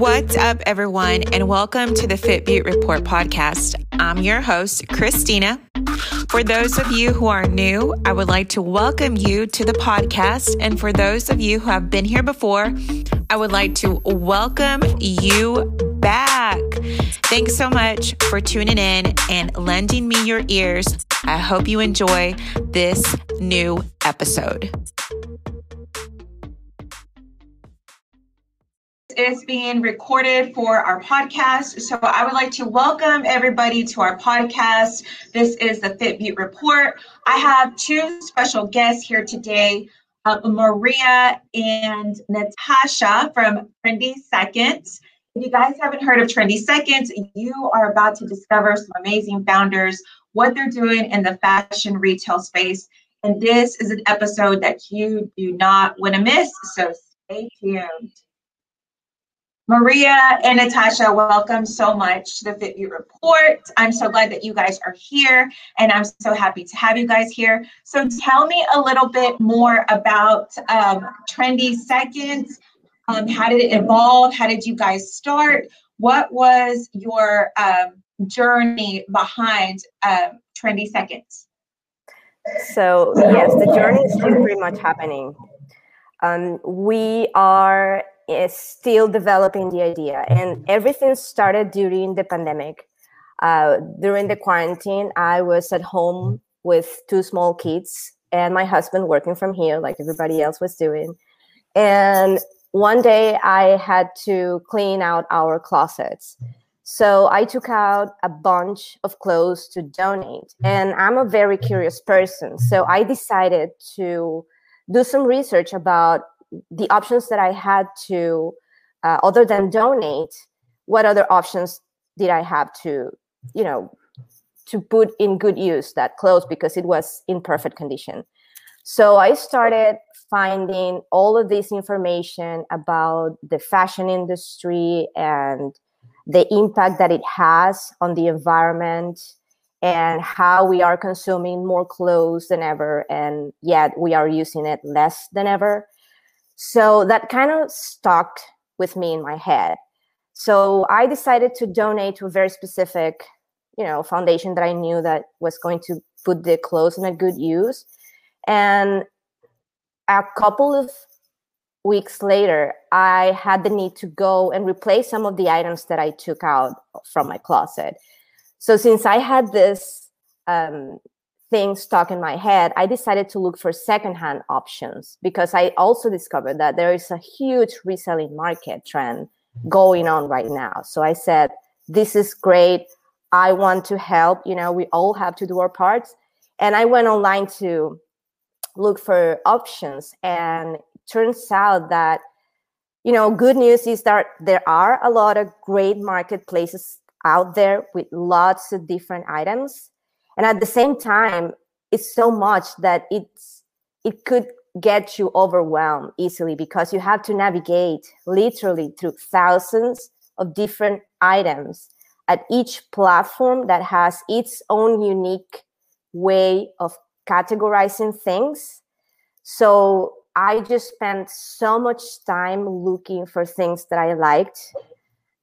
What's up, everyone, and welcome to the Fit Report podcast. I'm your host, Christina. For those of you who are new, I would like to welcome you to the podcast. And for those of you who have been here before, I would like to welcome you back. Thanks so much for tuning in and lending me your ears. I hope you enjoy this new episode. Is being recorded for our podcast. So I would like to welcome everybody to our podcast. This is the Fit Beaut Report. I have two special guests here today, uh, Maria and Natasha from Trendy Seconds. If you guys haven't heard of Trendy Seconds, you are about to discover some amazing founders, what they're doing in the fashion retail space. And this is an episode that you do not want to miss. So stay tuned. Maria and Natasha, welcome so much to the Fit Beaut Report. I'm so glad that you guys are here, and I'm so happy to have you guys here. So tell me a little bit more about um, Trendy Seconds. Um, how did it evolve? How did you guys start? What was your um, journey behind um, Trendy Seconds? So yes, the journey is pretty much happening. Um, we are is still developing the idea. And everything started during the pandemic. Uh, during the quarantine, I was at home with two small kids and my husband working from here, like everybody else was doing. And one day I had to clean out our closets. So I took out a bunch of clothes to donate. And I'm a very curious person. So I decided to do some research about the options that I had to, uh, other than donate, what other options did I have to, you know, to put in good use that clothes because it was in perfect condition. So I started finding all of this information about the fashion industry and the impact that it has on the environment and how we are consuming more clothes than ever and yet we are using it less than ever so that kind of stuck with me in my head. So I decided to donate to a very specific, you know, foundation that I knew that was going to put the clothes in a good use. And a couple of weeks later, I had the need to go and replace some of the items that I took out from my closet. So since I had this um, things stuck in my head, I decided to look for secondhand options because I also discovered that there is a huge reselling market trend mm-hmm. going on right now. So I said, this is great. I want to help. You know, we all have to do our parts. And I went online to look for options. And turns out that, you know, good news is that there are a lot of great marketplaces out there with lots of different items and at the same time it's so much that it's it could get you overwhelmed easily because you have to navigate literally through thousands of different items at each platform that has its own unique way of categorizing things. So i just spent so much time looking for things that i liked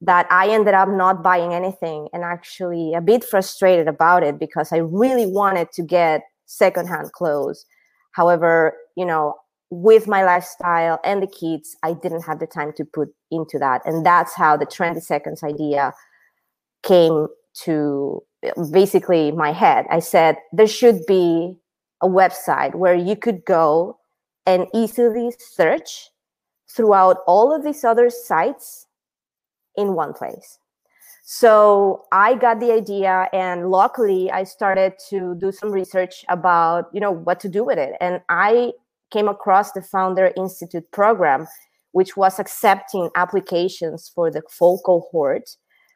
that I ended up not buying anything and actually a bit frustrated about it because I really wanted to get secondhand clothes. However, you know, with my lifestyle and the kids, I didn't have the time to put into that. And that's how the Trendy Seconds idea came to basically my head. I said, there should be a website where you could go and easily search throughout all of these other sites in one place. So I got the idea and luckily I started to do some research about, you know, what to do with it. And I came across the Founder Institute program, which was accepting applications for the full cohort.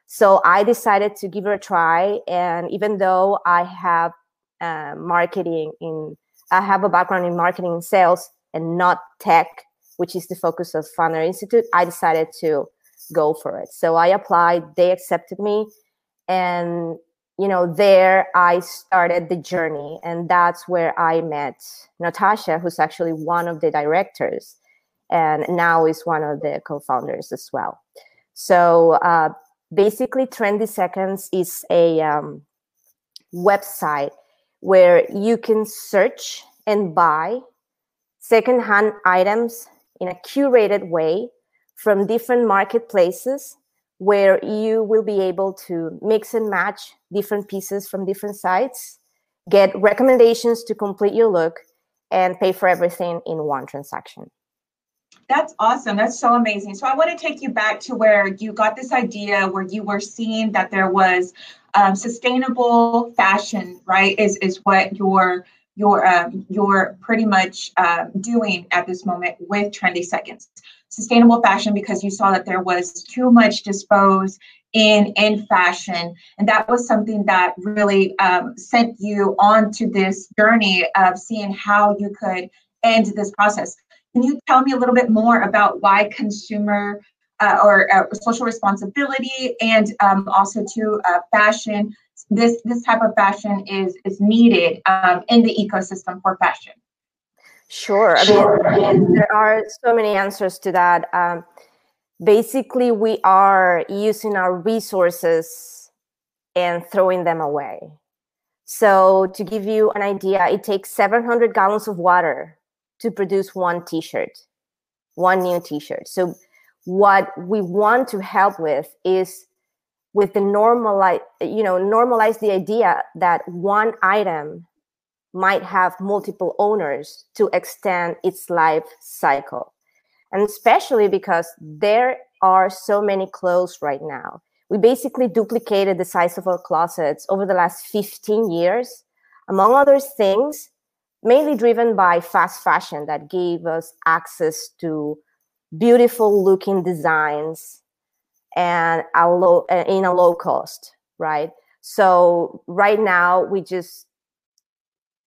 So I decided to give it a try. And even though I have uh, marketing in, I have a background in marketing and sales and not tech, which is the focus of Founder Institute, I decided to go for it. So I applied, they accepted me. And, you know, there I started the journey. And that's where I met Natasha, who's actually one of the directors and now is one of the co founders as well. So uh, basically, Trendy Seconds is a um, website where you can search and buy secondhand items in a curated way from different marketplaces where you will be able to mix and match different pieces from different sites, get recommendations to complete your look, and pay for everything in one transaction. That's awesome. That's so amazing. So I want to take you back to where you got this idea, where you were seeing that there was um, sustainable fashion, right? Is is what your your um, you're pretty much uh, doing at this moment with Trendy Seconds. Sustainable fashion because you saw that there was too much disposed in in fashion, and that was something that really um, sent you on to this journey of seeing how you could end this process. Can you tell me a little bit more about why consumer uh, or uh, social responsibility and um, also to uh, fashion this this type of fashion is is needed um, in the ecosystem for fashion sure i mean there are so many answers to that. Um, basically we are using our resources and throwing them away. So to give you an idea it takes 700 gallons of water to produce one t-shirt one new t-shirt. So what we want to help with is with the normalize you know normalize the idea that one item might have multiple owners to extend its life cycle. And especially because there are so many clothes right now. We basically duplicated the size of our closets over the last 15 years among other things mainly driven by fast fashion that gave us access to beautiful looking designs and a low uh, in a low cost right? So right now we just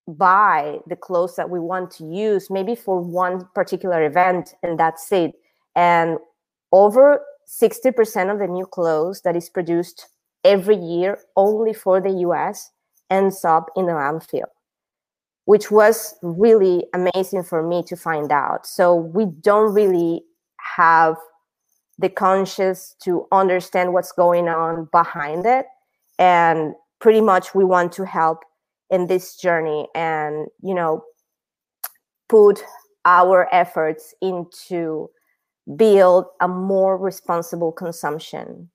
buy the clothes that we want to use maybe for one particular event and that's it. And over 60% of the new clothes that is produced every year only for the US ends up in the landfill which was really amazing for me to find out. So we don't really have the conscious to understand what's going on behind it. And pretty much we want to help in this journey and you know put our efforts into build a more responsible consumption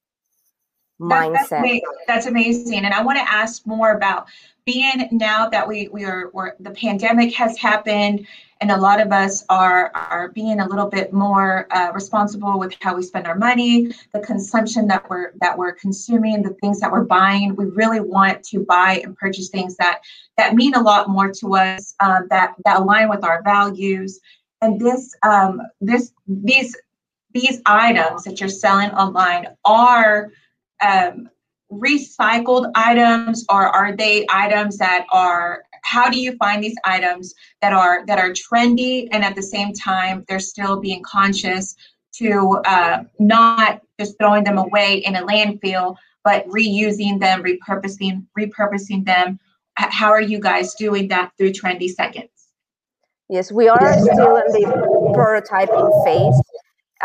mindset. that's, that's amazing. And i want to ask more about being now that we we are we're, the pandemic has happened and a lot of us are are being a little bit more uh, responsible with how we spend our money the consumption that we're that we're consuming the things that we're buying. We really want to buy and purchase things that that mean a lot more to us um, that that align with our values. And this um, this these these items that you're selling online are um, recycled items or are they items that are how do you find these items that are that are trendy and at the same time they're still being conscious to uh, not just throwing them away in a landfill but reusing them repurposing repurposing them? How are you guys doing that through trendy seconds? Yes we are still in the prototyping phase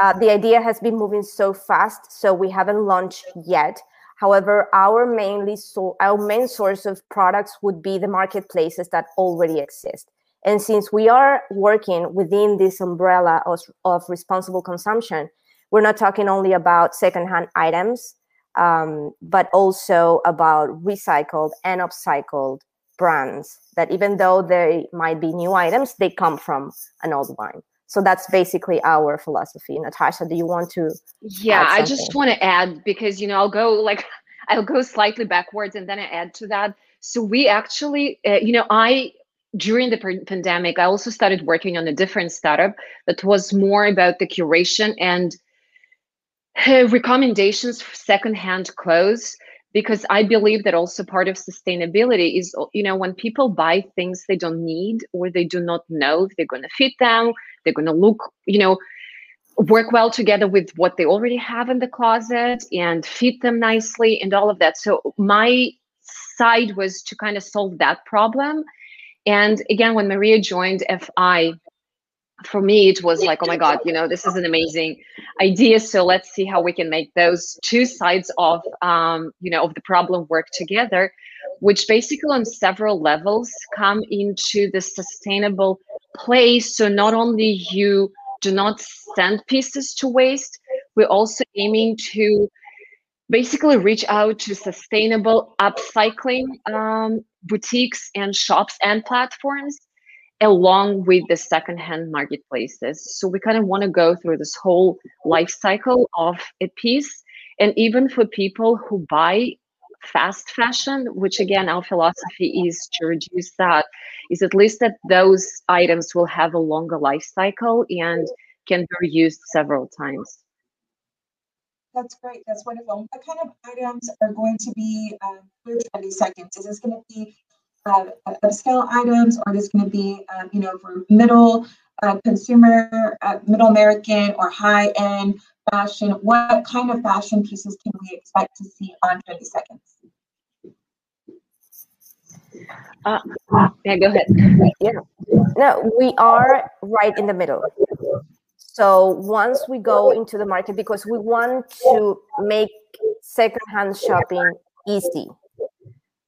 uh, the idea has been moving so fast so we haven't launched yet However, our mainly so our main source of products would be the marketplaces that already exist. And since we are working within this umbrella of, of responsible consumption, we're not talking only about secondhand items, um, but also about recycled and upcycled brands that even though they might be new items, they come from an old one so that's basically our philosophy. Natasha do you want to yeah i just want to add because you know i'll go like i'll go slightly backwards and then i add to that. So we actually uh, you know i during the pandemic i also started working on a different startup that was more about the curation and uh, recommendations for secondhand clothes because i believe that also part of sustainability is you know when people buy things they don't need or they do not know if they're going to fit them they're going to look you know work well together with what they already have in the closet and fit them nicely and all of that. So my side was to kind of solve that problem. And again when maria joined fi for me it was like oh my god you know this is an amazing idea so let's see how we can make those two sides of um, you know of the problem work together which basically on several levels come into the sustainable place so not only you do not send pieces to waste we're also aiming to basically reach out to sustainable upcycling um, boutiques and shops and platforms along with the secondhand marketplaces. So we kind of want to go through this whole life cycle of a piece. And even for people who buy fast fashion, which again, our philosophy is to reduce that, is at least that those items will have a longer life cycle and can be reused several times. That's great. That's wonderful. What kind of items are going to be um, for Trendy Seconds? Is this going to be uh, upscale items, or is going to be, um, you know, for middle uh, consumer, uh, middle American, or high end fashion? What kind of fashion pieces can we expect to see on Trendy Seconds? Uh, yeah, go ahead. Yeah. No, we are right in the middle. So once we go into the market, because we want to make secondhand shopping easy,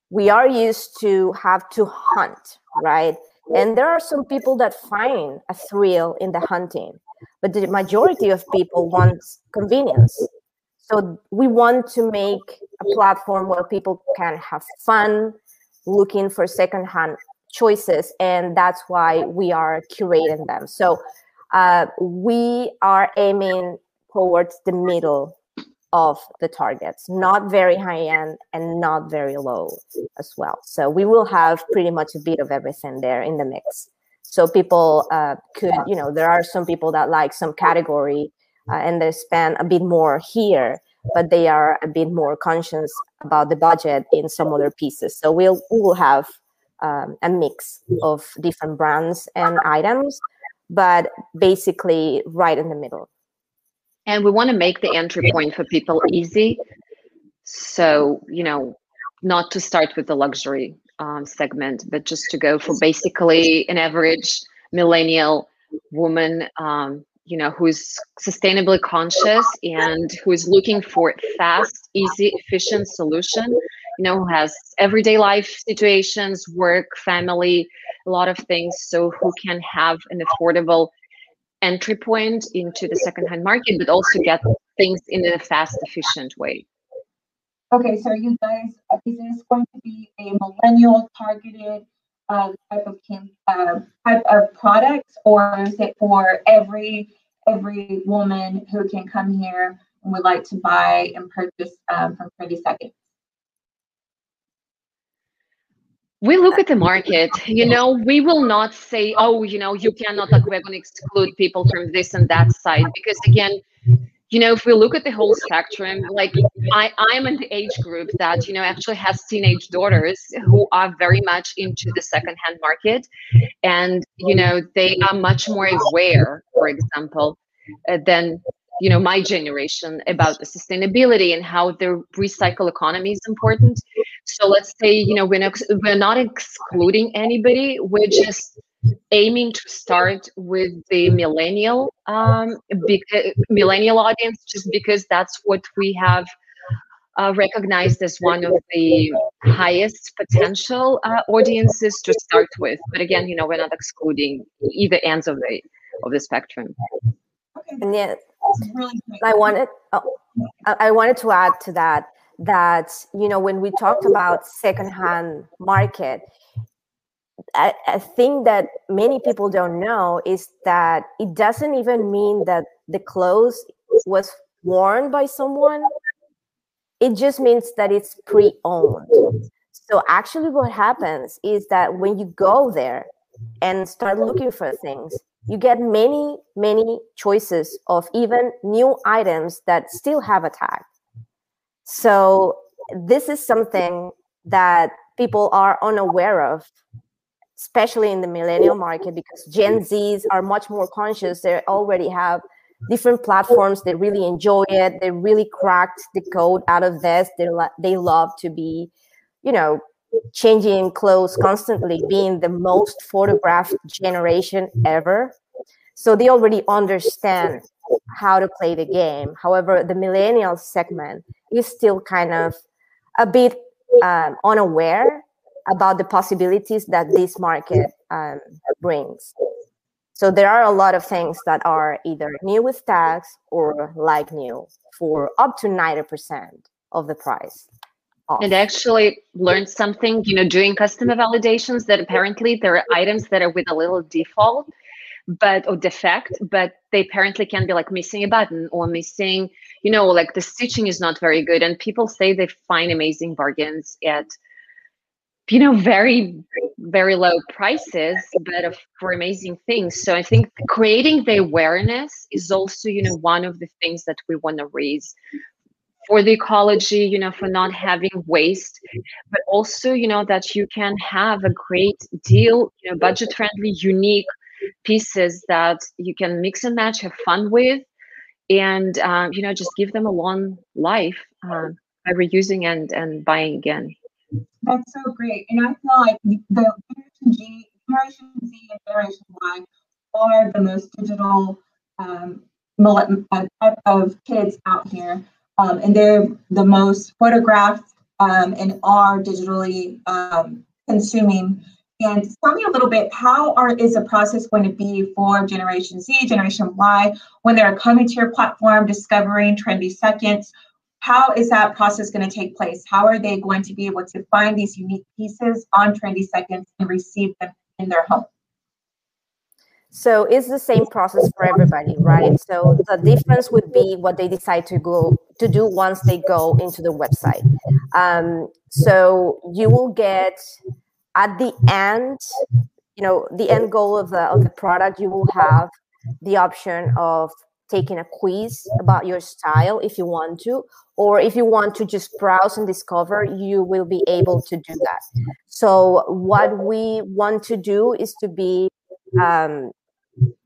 we are used to have to hunt, right? And there are some people that find a thrill in the hunting, but the majority of people want convenience. So we want to make a platform where people can have fun looking for secondhand choices, and that's why we are curating them. So uh, we are aiming towards the middle of the targets, not very high end and not very low as well. So we will have pretty much a bit of everything there in the mix. So people uh, could, you know, there are some people that like some category uh, and they spend a bit more here, but they are a bit more conscious about the budget in some other pieces. So we'll we will have um, a mix of different brands and items, but basically right in the middle and we want to make the entry point for people easy. So you know not to start with the luxury um, segment but just to go for basically an average millennial woman um, you know who's sustainably conscious and who is looking for fast easy efficient solution you know who has everyday life situations work family a lot of things so who can have an affordable entry point into the secondhand market, but also get things in a fast, efficient way. Okay, so you guys, uh, is this going to be a millennial targeted uh, type of uh, type of products, or is it for every every woman who can come here and would like to buy and purchase um, from Trendy Seconds? We look at the market you know we will not say oh you know you cannot like we're going to exclude people from this and that side because again you know if we look at the whole spectrum like i i'm in the age group that you know actually has teenage daughters who are very much into the secondhand market. And you know they are much more aware for example uh, than you know my generation about the sustainability and how the recycle economy is important so let's say you know we're not, we're not excluding anybody. We're just aiming to start with the millennial um, beca- millennial audience just because that's what we have uh, recognized as one of the highest potential uh, audiences to start with. But again you know we're not excluding either ends of the of the spectrum. And yeah really I wanted oh, I wanted to add to that that you know when we talked about secondhand market I, I think that many people don't know is that it doesn't even mean that the clothes was worn by someone it just means that it's pre-owned so actually what happens is that when you go there and start looking for things you get many, many choices of even new items that still have a tag. So this is something that people are unaware of, especially in the millennial market, because Gen Zs are much more conscious. They already have different platforms. They really enjoy it. They really cracked the code out of this. They, lo- they love to be, you know, changing clothes constantly, being the most photographed generation ever. So they already understand how to play the game. However, the millennial segment is still kind of a bit um, unaware about the possibilities that this market um, brings. So there are a lot of things that are either new with tax or like new for up to 90% of the price. Off. And actually learned something, you know, doing customer validations that apparently there are items that are with a little default but or defect but they apparently can be like missing a button or missing you know like the stitching is not very good and people say they find amazing bargains at you know very very low prices but for amazing things. So i think creating the awareness is also you know one of the things that we want to raise for the ecology you know for not having waste but also you know that you can have a great deal you know budget friendly unique pieces that you can mix and match have fun with and um, you know just give them a long life uh, by reusing and and buying again that's so great. And I feel like the Generation G, Generation Z, and Generation Y are the most digital um, uh, type of kids out here. Um, and they're the most photographed um, and are digitally um, consuming. And tell me a little bit, how are, is the process going to be for Generation Z, Generation Y, when they're coming to your platform, discovering trendy seconds? how is that process going to take place? How are they going to be able to find these unique pieces on Trendy Seconds and receive them in their home? So it's the same process for everybody, right? So the difference would be what they decide to go to do once they go into the website. Um, so you will get at the end, you know, the end goal of the of the product. You will have the option of taking a quiz about your style if you want to, or if you want to just browse and discover, you will be able to do that. So, what we want to do is to be um,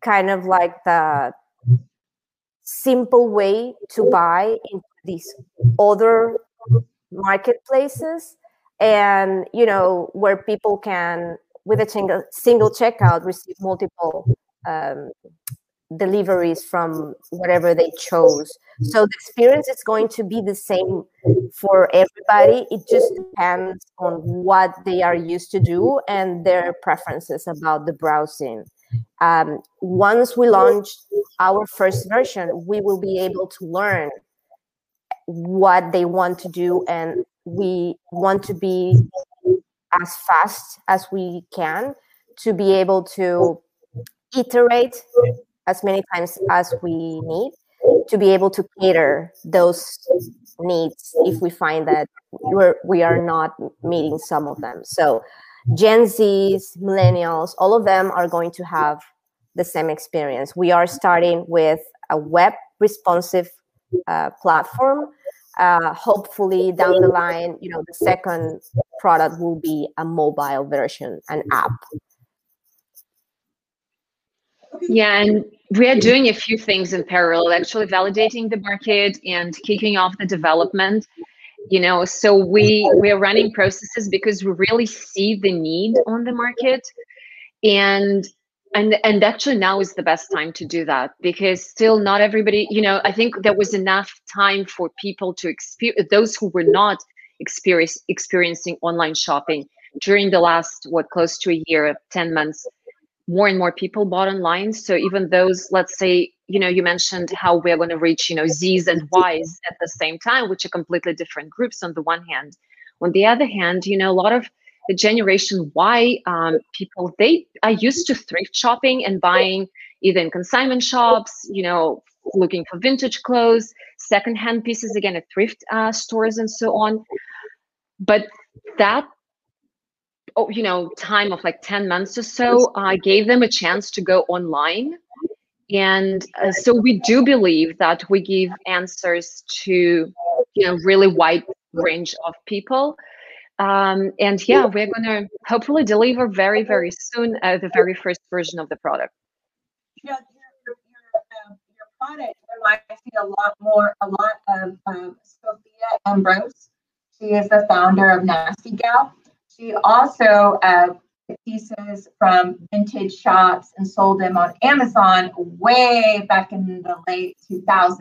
kind of like the simple way to buy in these other marketplaces and you know where people can with a single single checkout receive multiple um, deliveries from whatever they chose. So the experience is going to be the same for everybody. It just depends on what they are used to do and their preferences about the browsing. Um, once we launch our first version, we will be able to learn what they want to do, and we want to be as fast as we can to be able to iterate as many times as we need to be able to cater those needs if we find that we're, we are not meeting some of them. So Gen Zs, millennials, all of them are going to have the same experience. We are starting with a web responsive uh, platform. Uh, hopefully down the line, you know, the second product will be a mobile version, an app yeah, and we are doing a few things in parallel, actually validating the market and kicking off the development. You know, so we we are running processes because we really see the need on the market, and and and actually now is the best time to do that because still not everybody. You know, I think there was enough time for people to experience those who were not experience experiencing online shopping during the last what close to a year, ten months more and more people bought online. So even those, let's say, you know, you mentioned how we're going to reach, you know, Z's and Y's at the same time, which are completely different groups on the one hand. On the other hand, you know, a lot of the Generation Y um, people, they are used to thrift shopping and buying either in consignment shops, you know, looking for vintage clothes, secondhand pieces, again, at thrift uh, stores and so on. But that oh, you know, time of like 10 months or so, I gave them a chance to go online. And uh, so we do believe that we give answers to, you know, really wide range of people. Um, and yeah, we're going to hopefully deliver very, very soon uh, the very first version of the product. Yeah, your, your, um, your product reminds me a lot more, a lot of um, Sophia Amoruso. She is the founder of Nasty Gal she also uh, pieces from vintage shops and sold them on Amazon way back in the late 2000s.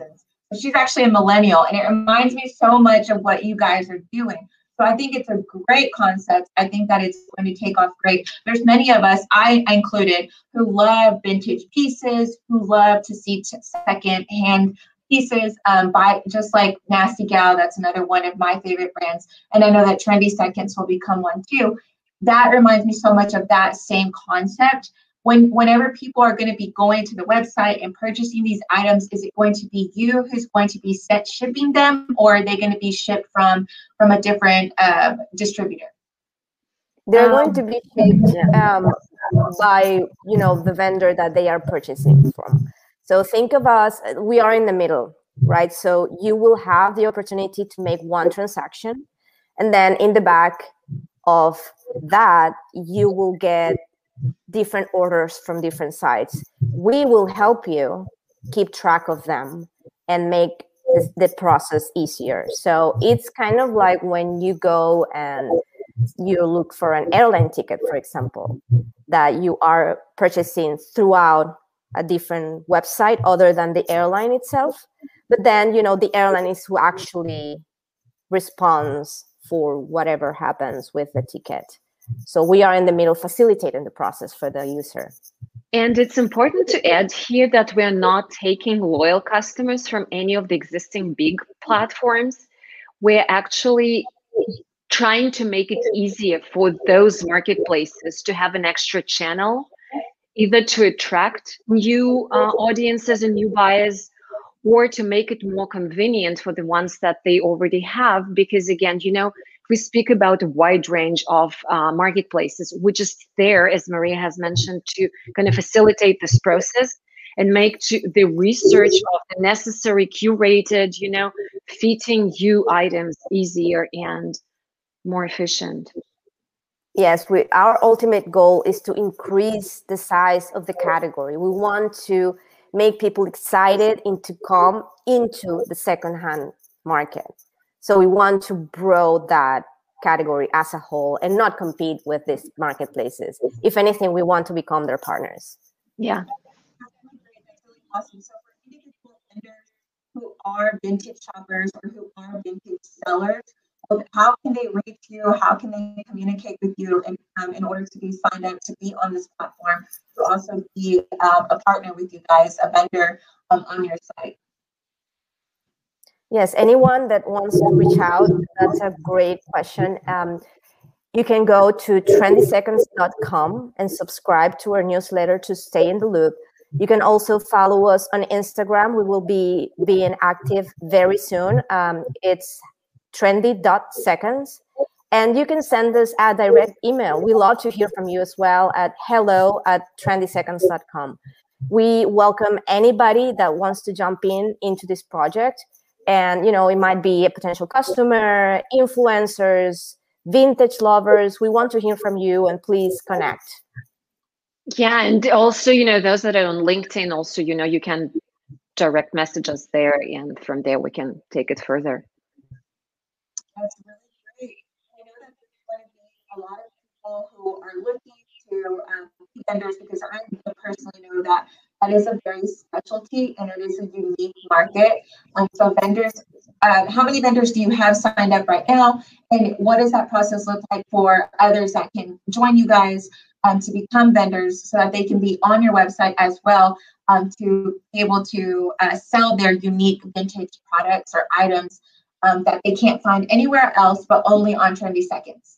So she's actually a millennial, and it reminds me so much of what you guys are doing. So I think it's a great concept. I think that it's going to take off great. There's many of us, I included, who love vintage pieces, who love to see second hand pieces um, by just like Nasty Gal. That's another one of my favorite brands. And I know that Trendy Seconds will become one too. That reminds me so much of that same concept. When whenever people are going to be going to the website and purchasing these items, is it going to be you who's going to be set shipping them, or are they going to be shipped from from a different uh, distributor? They're um, going to be shipped um, by you know the vendor that they are purchasing from. So think of us, we are in the middle, right? So you will have the opportunity to make one transaction. And then in the back of that, you will get different orders from different sites. We will help you keep track of them and make the process easier. So it's kind of like when you go and you look for an airline ticket, for example, that you are purchasing throughout a different website other than the airline itself but then you know the airline is who actually responds for whatever happens with the ticket so we are in the middle facilitating the process for the user. And it's important to add here that we're not taking loyal customers from any of the existing big platforms. We're actually trying to make it easier for those marketplaces to have an extra channel either to attract new uh, audiences and new buyers or to make it more convenient for the ones that they already have. Because again you know we speak about a wide range of uh, marketplaces which is there as maria has mentioned to kind of facilitate this process and make the research of the necessary curated you know fitting you items easier and more efficient Yes, we, our ultimate goal is to increase the size of the category. We want to make people excited into come into the secondhand market. So we want to grow that category as a whole and not compete with these marketplaces. If anything, we want to become their partners. Yeah. Awesome. So for individual vendors who are vintage shoppers or who are vintage sellers, how can they reach you? How can they communicate with you in, um, in order to be signed up to be on this platform, to also be um, a partner with you guys, a vendor um, on your site? Yes, anyone that wants to reach out, that's a great question. Um, you can go to trendyseconds.com and subscribe to our newsletter to stay in the loop. You can also follow us on Instagram. We will be being active very soon. Um, it's trendy.seconds. And you can send us a direct email. We love to hear from you as well at hello at trendyseconds.com. We welcome anybody that wants to jump in into this project. And, you know, it might be a potential customer, influencers, vintage lovers. We want to hear from you and please connect. Yeah. And also, you know, those that are on LinkedIn, also, you know, you can direct message us there. And from there, we can take it further. That's really great. I know that there's going to be a lot of people who are looking to um, vendors because I personally know that that is a very specialty and it is a unique market. Um, so vendors, uh, how many vendors do you have signed up right now? And what does that process look like for others that can join you guys um, to become vendors so that they can be on your website as well um, to be able to uh, sell their unique vintage products or items um, that they can't find anywhere else but only on Trendy Seconds?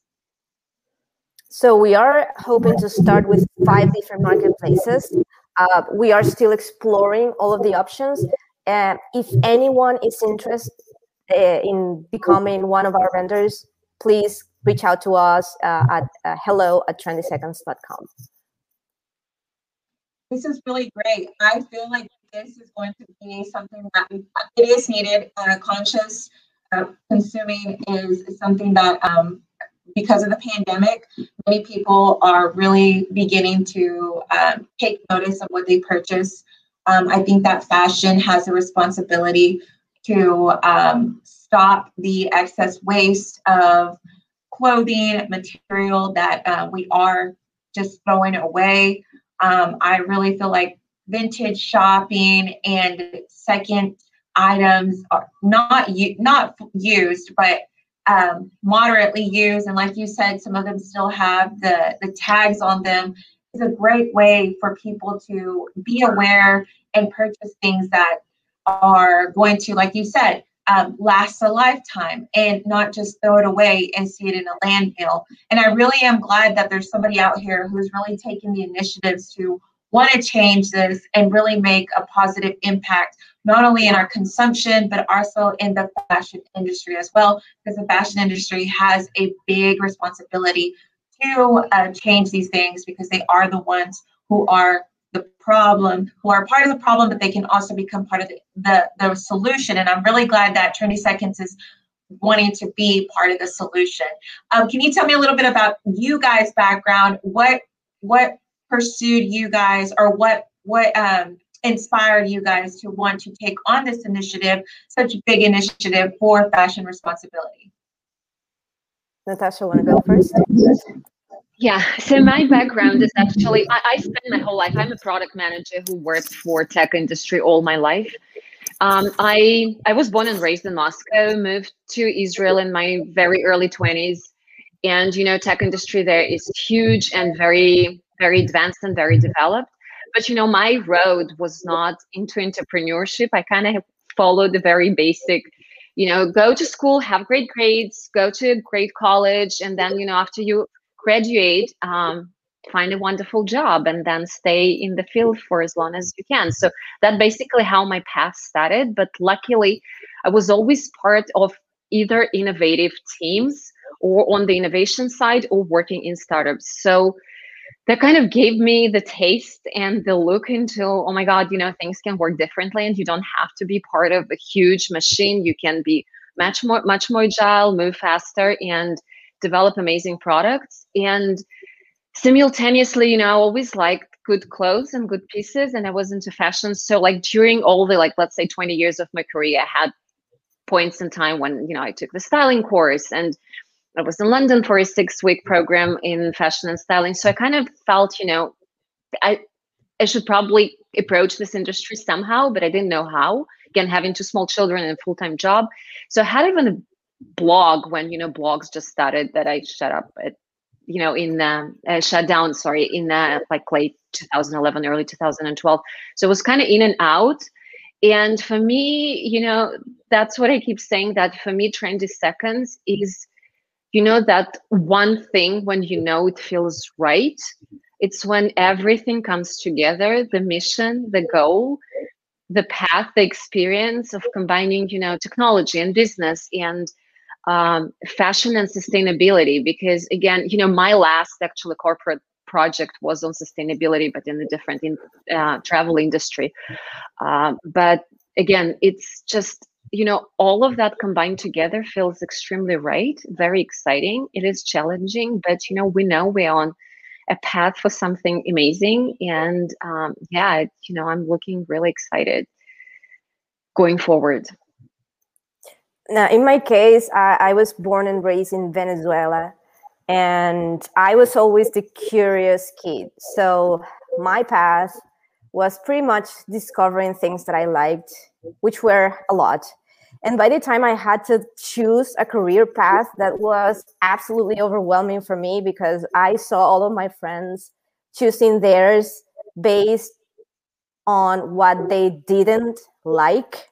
So we are hoping to start with five different marketplaces. Uh, we are still exploring all of the options. Uh, if anyone is interested uh, in becoming one of our vendors, please reach out to us uh, at uh, hello at trendyseconds.com. This is really great. I feel like this is going to be something that it is needed. Uh, conscious uh, consuming is something that, um, because of the pandemic, many people are really beginning to um, take notice of what they purchase. Um, I think that fashion has a responsibility to um, stop the excess waste of clothing material that uh, we are just throwing away. Um, I really feel like vintage shopping and second items are not not used, but um, moderately used, and like you said, some of them still have the the tags on them. Is a great way for people to be aware and purchase things that are going to, like you said, um, last a lifetime and not just throw it away and see it in a landfill. And I really am glad that there's somebody out here who's really taking the initiatives to want to change this and really make a positive impact not only in our consumption, but also in the fashion industry as well, because the fashion industry has a big responsibility to uh, change these things because they are the ones who are the problem, who are part of the problem, but they can also become part of the, the, the solution. And I'm really glad that Trendy Seconds is wanting to be part of the solution. Um, can you tell me a little bit about you guys' background? What what pursued you guys, or what what um, inspired you guys to want to take on this initiative, such a big initiative for fashion responsibility? Natasha, want to go first? Yeah, so my background is actually I, I spent my whole life. I'm a product manager who worked for tech industry all my life. Um, I I was born and raised in Moscow, moved to Israel in my very early 20s, and you know, tech industry there is huge and very very advanced and very developed but you know my road was not into entrepreneurship. I kind of followed the very basic you know go to school have great grades go to a great college and then you know after you graduate um, find a wonderful job and then stay in the field for as long as you can. So that basically how my path started. But luckily i was always part of either innovative teams or on the innovation side or working in startups. So that kind of gave me the taste and the look into oh my god you know things can work differently and you don't have to be part of a huge machine. You can be much more much more agile move faster and develop amazing products. And simultaneously you know i always liked good clothes and good pieces and i was into fashion. So like during all the like let's say 20 years of my career i had points in time when you know i took the styling course and I was in London for a six week program in fashion and styling. So I kind of felt, you know, I I should probably approach this industry somehow, but I didn't know how. Again, having two small children and a full time job. So I had even a blog when, you know, blogs just started that I shut up at, you know, in uh, uh, shut down, sorry, in uh, like late 2011, early 2012. So it was kind of in and out. And for me, you know, that's what I keep saying that for me, trendy seconds is you know that one thing when you know it feels right it's when everything comes together the mission the goal the path the experience of combining you know technology and business and um, fashion and sustainability. Because again you know my last actually corporate project was on sustainability but in a different in, uh, travel industry. Uh, but again it's just you know, all of that combined together feels extremely right, very exciting. It is challenging, but you know, we know we're on a path for something amazing. And um, yeah, you know, I'm looking really excited going forward. Now, in my case, I, I was born and raised in Venezuela, and I was always the curious kid. So my path was pretty much discovering things that I liked, which were a lot. And by the time I had to choose a career path, that was absolutely overwhelming for me because I saw all of my friends choosing theirs based on what they didn't like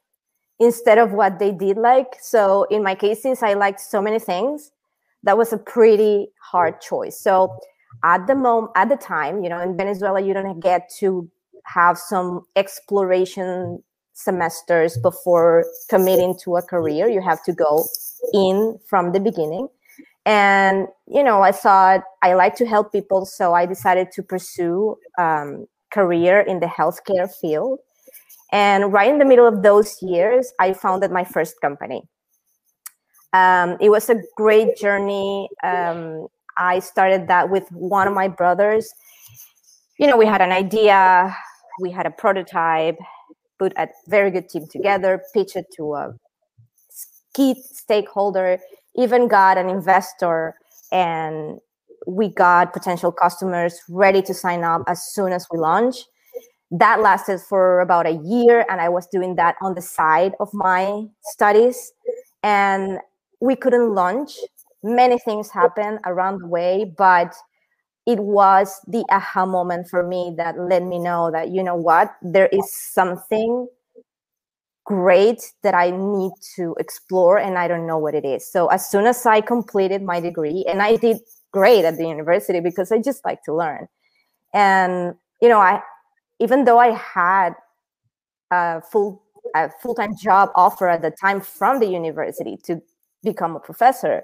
instead of what they did like. So in my case, since I liked so many things, that was a pretty hard choice. So at the moment, at the time, you know, in Venezuela, you don't get to have some exploration semesters before committing to a career. You have to go in from the beginning. And, you know, I thought I like to help people. So I decided to pursue um, career in the healthcare field. And right in the middle of those years, I founded my first company. Um, it was a great journey. Um, I started that with one of my brothers. You know, we had an idea, we had a prototype, put a very good team together, pitch it to a key stakeholder, even got an investor, and we got potential customers ready to sign up as soon as we launch. That lasted for about a year, and I was doing that on the side of my studies. And we couldn't launch. Many things happened around the way, but it was the aha moment for me that let me know that, you know what, there is something great that I need to explore and I don't know what it is. So as soon as I completed my degree, and I did great at the university because I just like to learn. And you know, I even though I had a full a full-time job offer at the time from the university to become a professor,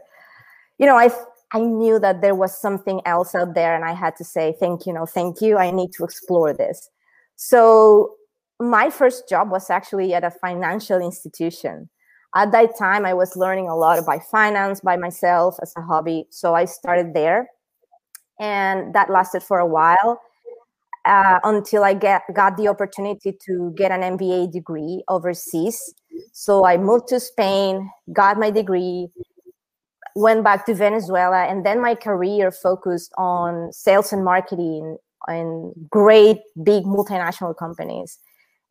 you know, I I knew that there was something else out there and I had to say thank you, no, thank you. I need to explore this. So my first job was actually at a financial institution. At that time, I was learning a lot about finance by myself as a hobby. So I started there. And that lasted for a while uh, until I get, got the opportunity to get an MBA degree overseas. So I moved to Spain, got my degree, went back to Venezuela, and then my career focused on sales and marketing in great big multinational companies.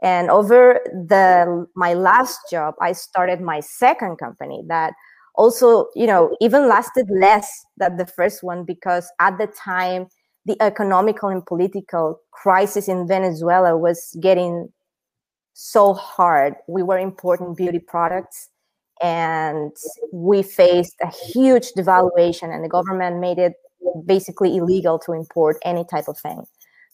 And over the my last job i started my second company that also you know even lasted less than the first one because at the time the economical and political crisis in venezuela was getting so hard. We were importing beauty products and we faced a huge devaluation and the government made it basically illegal to import any type of thing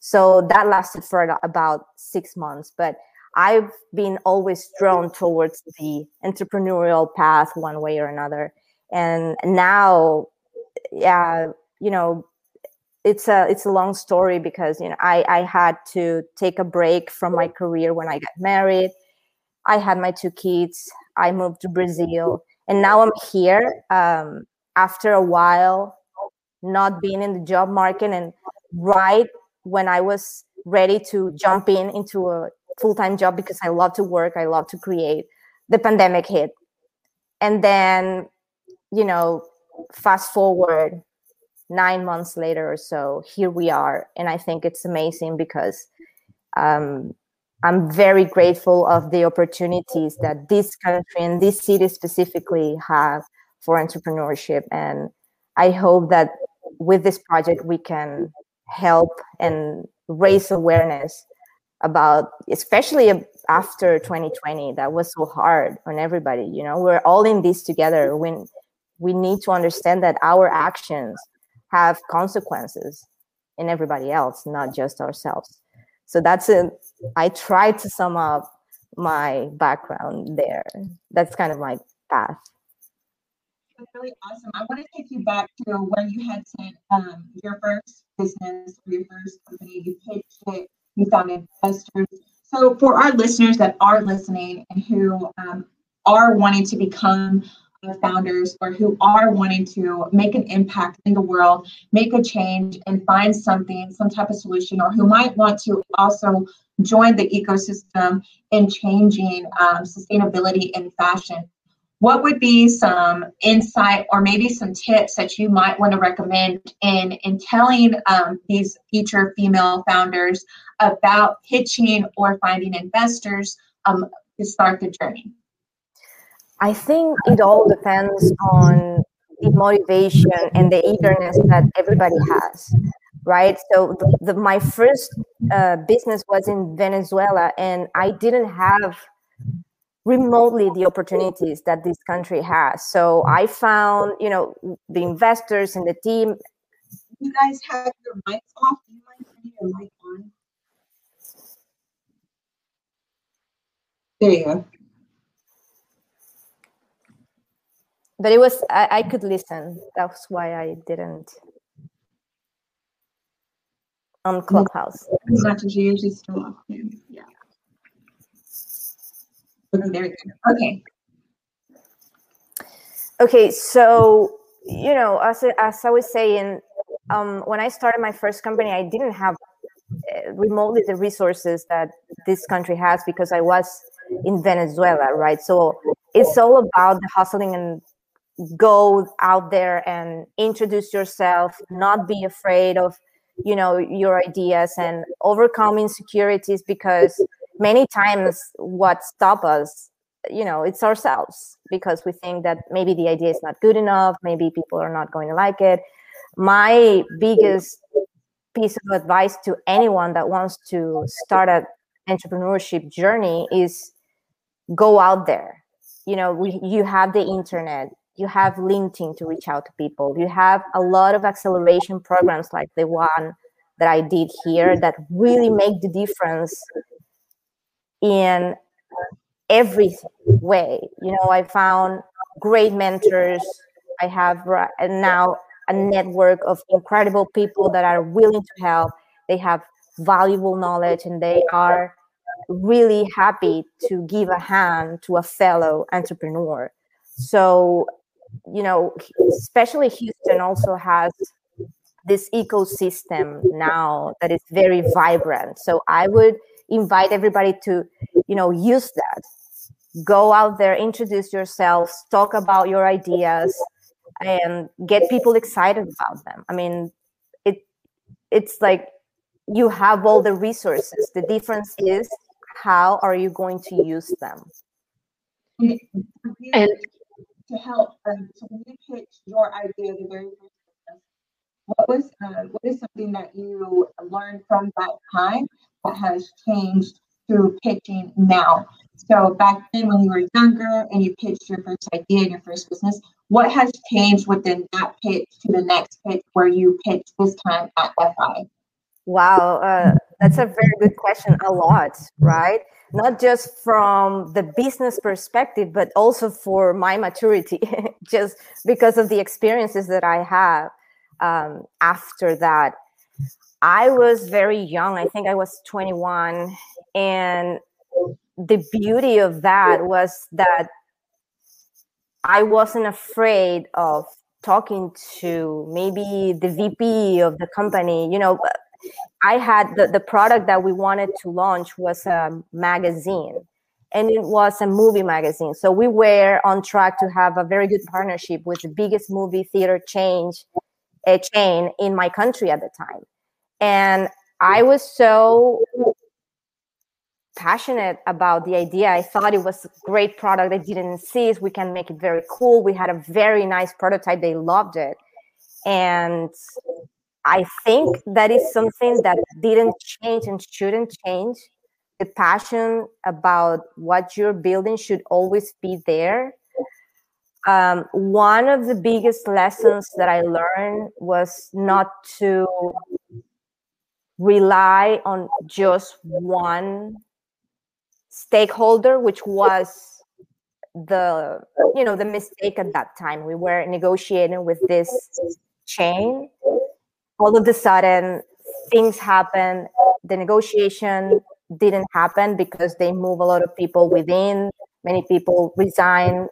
so that lasted for about six months. But I've been always drawn towards the entrepreneurial path one way or another. And now, yeah, you know, it's a it's a long story because you know I I had to take a break from my career when I got married. I had my two kids. I moved to Brazil, and now I'm here um, after a while not being in the job market and right when I was ready to jump in into a full-time job because I love to work, I love to create, the pandemic hit. And then, you know, fast forward nine months later or so, here we are. And I think it's amazing because um, I'm very grateful of the opportunities that this country and this city specifically have for entrepreneurship. And I hope that with this project, we can help and raise awareness about especially after 2020 that was so hard on everybody you know? We're all in this together. When we need to understand that our actions have consequences in everybody else not just ourselves so that's it i tried to sum up my background there that's kind of my path that's really awesome. I want to take you back to when you had said um, your first business or your first company, you pitched it, you found investors. So, for our listeners that are listening and who um, are wanting to become founders or who are wanting to make an impact in the world, make a change, and find something, some type of solution, or who might want to also join the ecosystem in changing um, sustainability in fashion. What would be some insight or maybe some tips that you might want to recommend in in telling um, these future female founders about pitching or finding investors um, to start the journey i think it all depends on the motivation and the eagerness that everybody has right so the, the, my first uh, business was in venezuela and i didn't have remotely the opportunities that this country has. So I found, you know, the investors and the team. You guys have your mics off. Do you mind turning your mic on? There you go. But it was I, I could listen. That's why I didn't on Clubhouse. As much usually still off. Yeah. Okay. Okay, so you know, as as I was saying, um, when I started my first company, I didn't have uh, remotely the resources that this country has because I was in Venezuela, right? So it's all about the hustling and go out there and introduce yourself not be afraid of you know your ideas and overcome insecurities because many times what stop us you know it's ourselves because we think that maybe the idea is not good enough maybe people are not going to like it. My biggest piece of advice to anyone that wants to start an entrepreneurship journey is go out there. You know we, you have the internet you have linkedin to reach out to people. You have a lot of acceleration programs like the one that i did here that really make the difference in every way. You know i found great mentors. I have now a network of incredible people that are willing to help. They have valuable knowledge and they are really happy to give a hand to a fellow entrepreneur. So, you know, especially Houston also has this ecosystem now that is very vibrant. So I would invite everybody to, you know, use that. Go out there, introduce yourselves, talk about your ideas, and get people excited about them. I mean, it it's like you have all the resources. The difference is how are you going to use them? And to help, um, so when you pitched your idea, the very first business, what was uh, what is something that you learned from that time that has changed through pitching now? So back then, when you were younger and you pitched your first idea in your first business, what has changed within that pitch to the next pitch where you pitched this time at FI? Wow, uh, that's a very good question. A lot, right? Not just from the business perspective, but also for my maturity, just because of the experiences that I have um, after that. I was very young. I think I was 21. And the beauty of that was that I wasn't afraid of talking to maybe the VP of the company. You know, I had the, the product that we wanted to launch was a magazine and it was a movie magazine. So we were on track to have a very good partnership with the biggest movie theater change a chain in my country at the time. And I was so passionate about the idea. I thought it was a great product. I didn't insist. We can make it very cool. We had a very nice prototype. They loved it. And I think that is something that didn't change and shouldn't change. The passion about what you're building should always be there. Um, one of the biggest lessons that I learned was not to rely on just one stakeholder, which was the you know the mistake at that time. We were negotiating with this chain all of a sudden things happen. The negotiation didn't happen because they move a lot of people within. Many people resign.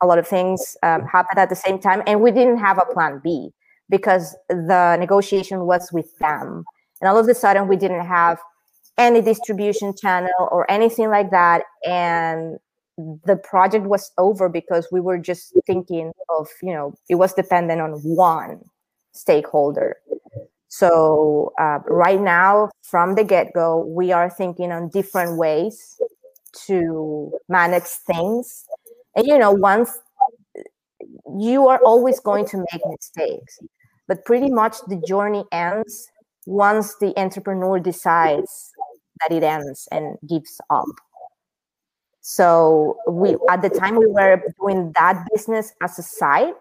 A lot of things um, happened at the same time. And we didn't have a plan b because the negotiation was with them. And all of a sudden we didn't have any distribution channel or anything like that. And the project was over because we were just thinking of you know it was dependent on one stakeholder so uh, right now, from the get-go, we are thinking on different ways to manage things. And you know, once you are always going to make mistakes, but pretty much the journey ends once the entrepreneur decides that it ends and gives up. So we at the time we were doing that business as a side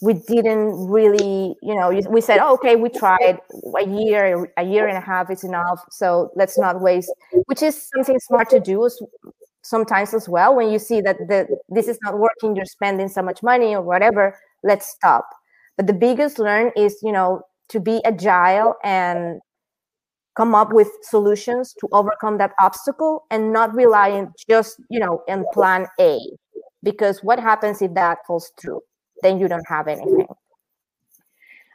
we didn't really, you know, we said, oh, okay, we tried a year, a year and a half is enough. So let's not waste, which is something smart to do sometimes as well. When you see that the, this is not working, you're spending so much money or whatever, let's stop. But the biggest learn is, you know, to be agile and come up with solutions to overcome that obstacle and not relying just, you know, in plan A. Because what happens if that falls through? Then you don't have anything.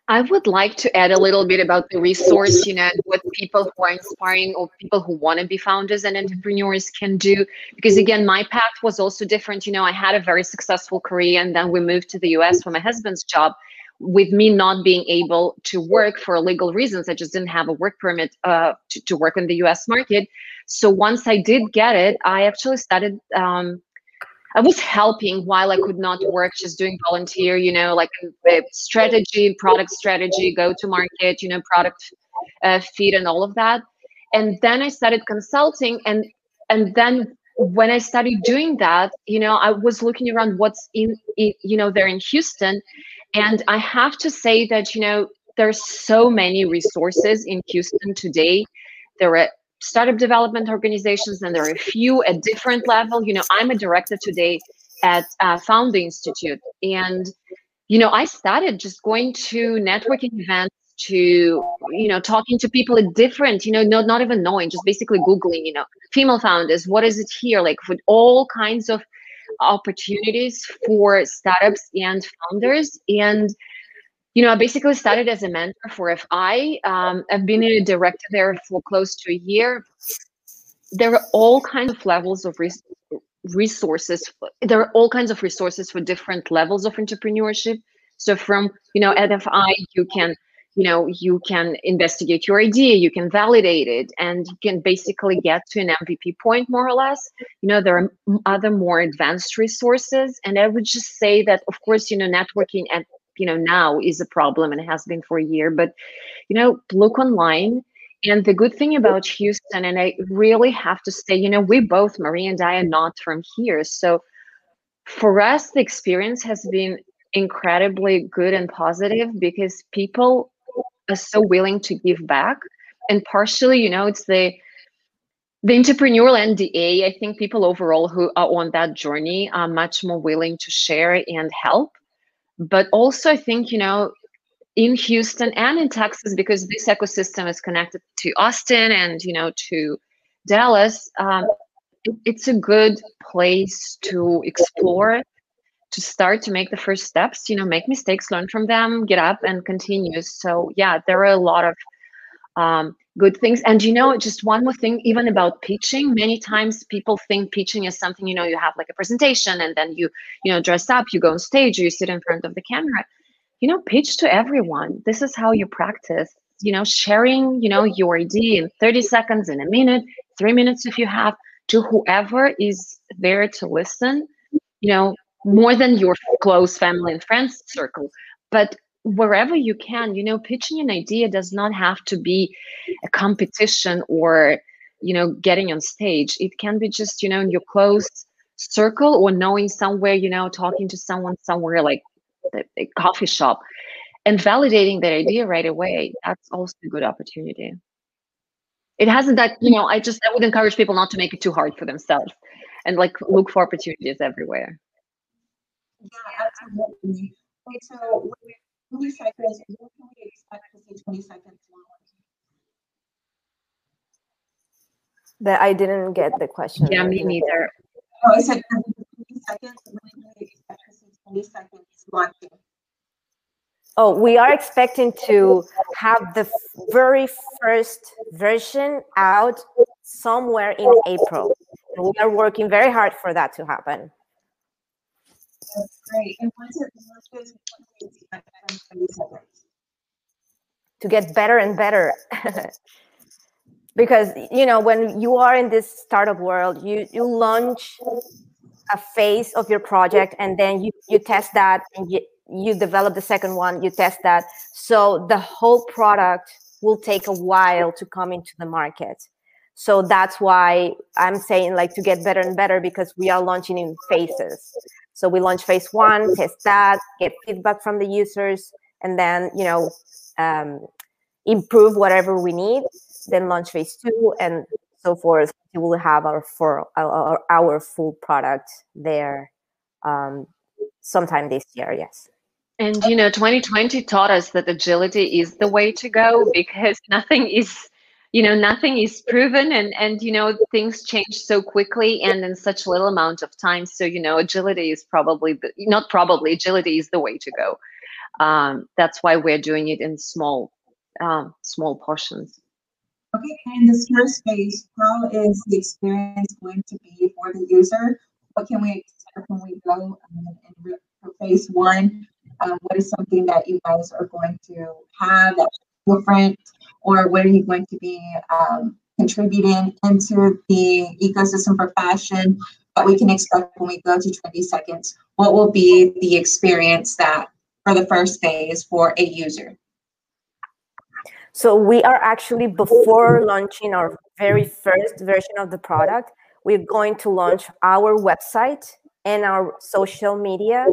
I would like to add a little bit about the resource, you know, what people who are inspiring or people who want to be founders and entrepreneurs can do. Because again, my path was also different. You know, I had a very successful career and then we moved to the US for my husband's job. With me not being able to work for legal reasons, I just didn't have a work permit uh, to, to work in the US market. So once I did get it, I actually started um, I was helping while I could not work, just doing volunteer, you know, like strategy, product strategy, go to market, you know, product uh, feed and all of that. And then I started consulting and and then when I started doing that, you know, I was looking around what's in, in you know, there in Houston. And I have to say that, you know, there's so many resources in Houston today. There are startup development organizations, and there are a few at different level. You know, I'm a director today at uh, Founder Institute, and you know, I started just going to networking events to you know talking to people at different you know not, not even knowing just basically googling you know female founders what is it here like with all kinds of opportunities for startups and founders and you know, I basically started as a mentor for FI. Um, I've been a director there for close to a year. There are all kinds of levels of res- resources. There are all kinds of resources for different levels of entrepreneurship. So from, you know, at FI, you can, you know, you can investigate your idea, you can validate it, and you can basically get to an MVP point more or less. You know, there are other more advanced resources. And I would just say that, of course, you know, networking and you know now is a problem and has been for a year but you know look online. And the good thing about houston and i really have to say you know we both Maria and i are not from here. So for us the experience has been incredibly good and positive because people are so willing to give back. And partially you know it's the the entrepreneurial NDA, I think people overall who are on that journey are much more willing to share and help but also i think you know in houston and in texas because this ecosystem is connected to austin and you know to dallas um, it, it's a good place to explore to start to make the first steps you know make mistakes learn from them get up and continue. So yeah there are a lot of um, good things. And you know, just one more thing, even about pitching, many times people think pitching is something, you know, you have like a presentation and then you, you know, dress up, you go on stage, you sit in front of the camera. You know, pitch to everyone. This is how you practice, you know, sharing, you know, your idea in 30 seconds, in a minute, three minutes if you have, to whoever is there to listen, you know, more than your close family and friends circle. But wherever you can you know pitching an idea does not have to be a competition or you know getting on stage. It can be just you know in your close circle or knowing somewhere you know talking to someone somewhere like a coffee shop and validating that idea right away. That's also a good opportunity. It hasn't that you know i just i would encourage people not to make it too hard for themselves and like look for opportunities everywhere. Yeah absolutely. So Trendy Seconds, what can we expect to see Trendy Seconds That I didn't get the question. Yeah, me neither. Oh, I said Trendy Seconds, when can we expect to see Trendy Seconds launching? Oh, we are expecting to have the very first version out somewhere in April. We are working very hard for that to happen. To get better and better. because you know when you are in this startup world, you you launch a phase of your project and then you you test that and you you develop the second one, you test that. So the whole product will take a while to come into the market. So that's why I'm saying like to get better and better because we are launching in phases. So we launch phase one, test that, get feedback from the users, and then you know um, improve whatever we need. Then launch phase two and so forth. We will have our for our, our full product there um, sometime this year. Yes. And you know, 2020 taught us that agility is the way to go because nothing is you know nothing is proven and and you know things change so quickly and in such little amount of time so you know agility is probably the, not probably agility is the way to go um, that's why we're doing it in small um, small portions. Okay, in this first phase, how is the experience going to be for the user? What can we expect when we go um, in phase one? Um, what is something that you guys are going to have that's different, or what are you going to be um, contributing into the ecosystem for fashion that we can expect when we go to Trendy Seconds? What will be the experience that for the first phase for a user? So we are actually before launching our very first version of the product, we're going to launch our website and our social media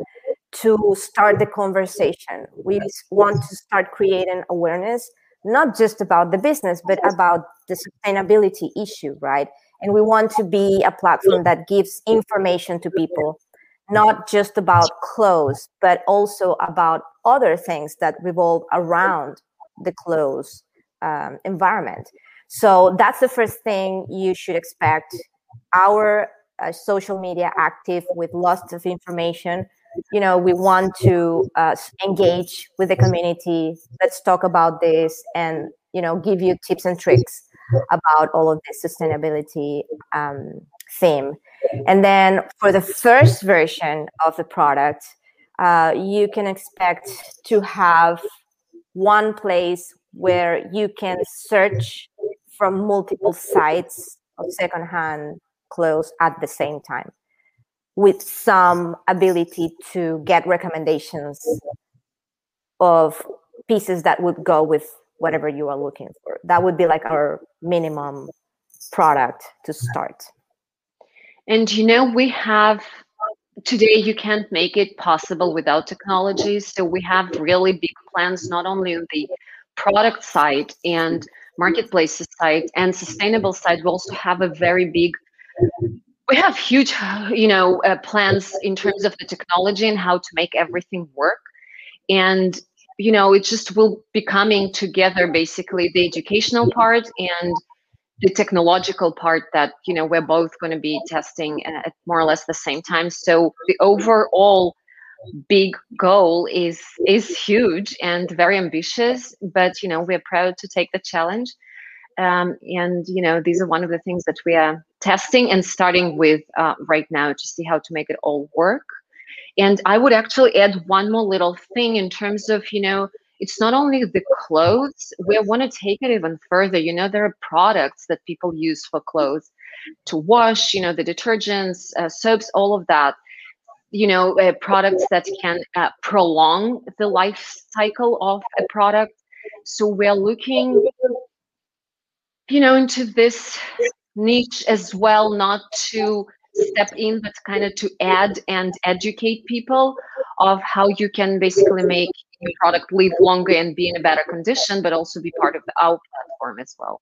to start the conversation. We want to start creating awareness, not just about the business, but about the sustainability issue, right? And we want to be a platform that gives information to people not just about clothes, but also about other things that revolve around the clothes um, environment. So that's the first thing you should expect. Our uh, social media active with lots of information. You know, we want to uh, engage with the community. Let's talk about this and, you know, give you tips and tricks about all of this sustainability um, theme. And then for the first version of the product, uh, you can expect to have one place where you can search from multiple sites of secondhand clothes at the same time with some ability to get recommendations of pieces that would go with whatever you are looking for. That would be like our minimum product to start. And you know, we have today you can't make it possible without technology. So we have really big plans, not only on the product side and marketplaces side and sustainable side. We also have a very big we have huge you know uh, plans in terms of the technology and how to make everything work. And you know it just will be coming together basically the educational part and the technological part that you know we're both going to be testing at more or less the same time. So the overall big goal is is huge and very ambitious but you know we're proud to take the challenge. Um, and you know these are one of the things that we are testing and starting with uh, right now to see how to make it all work. And i would actually add one more little thing in terms of you know it's not only the clothes. We want to take it even further. You know there are products that people use for clothes to wash you know the detergents uh, soaps all of that. You know uh, products that can uh, prolong the life cycle of a product. So we're looking you know into this niche as well not to step in but kind of to add and educate people of how you can basically make your product live longer and be in a better condition, but also be part of our platform as well.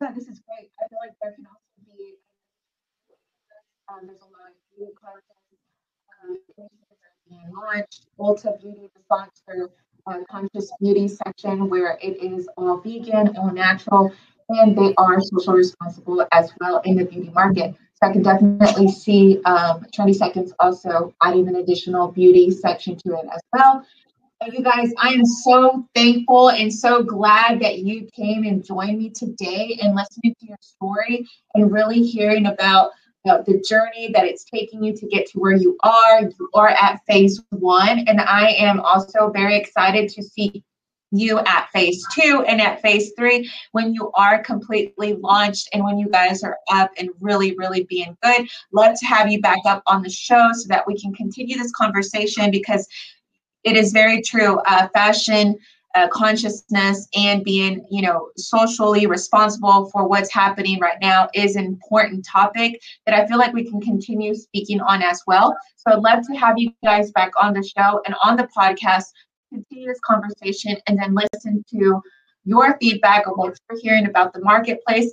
Yeah, this is great. I feel like there can also be um, there's a lot of beauty content um, being launched. Ulta Beauty, sponsor uh, conscious beauty section where it is all vegan, all natural, and they are social responsible as well in the beauty market. So I can definitely see um, Trendy Seconds also adding an additional beauty section to it as well. And you guys, I am so thankful and so glad that you came and joined me today and listening to your story and really hearing about uh, the journey that it's taking you to get to where you are. You are at phase one, and I am also very excited to see you at phase two and at phase three when you are completely launched and when you guys are up and really, really being good. Love to have you back up on the show so that we can continue this conversation because it is very true. Uh, fashion uh, consciousness and being, you know, socially responsible for what's happening right now is an important topic that I feel like we can continue speaking on as well. So I'd love to have you guys back on the show and on the podcast continue this conversation and then listen to your feedback of what you're hearing about the marketplace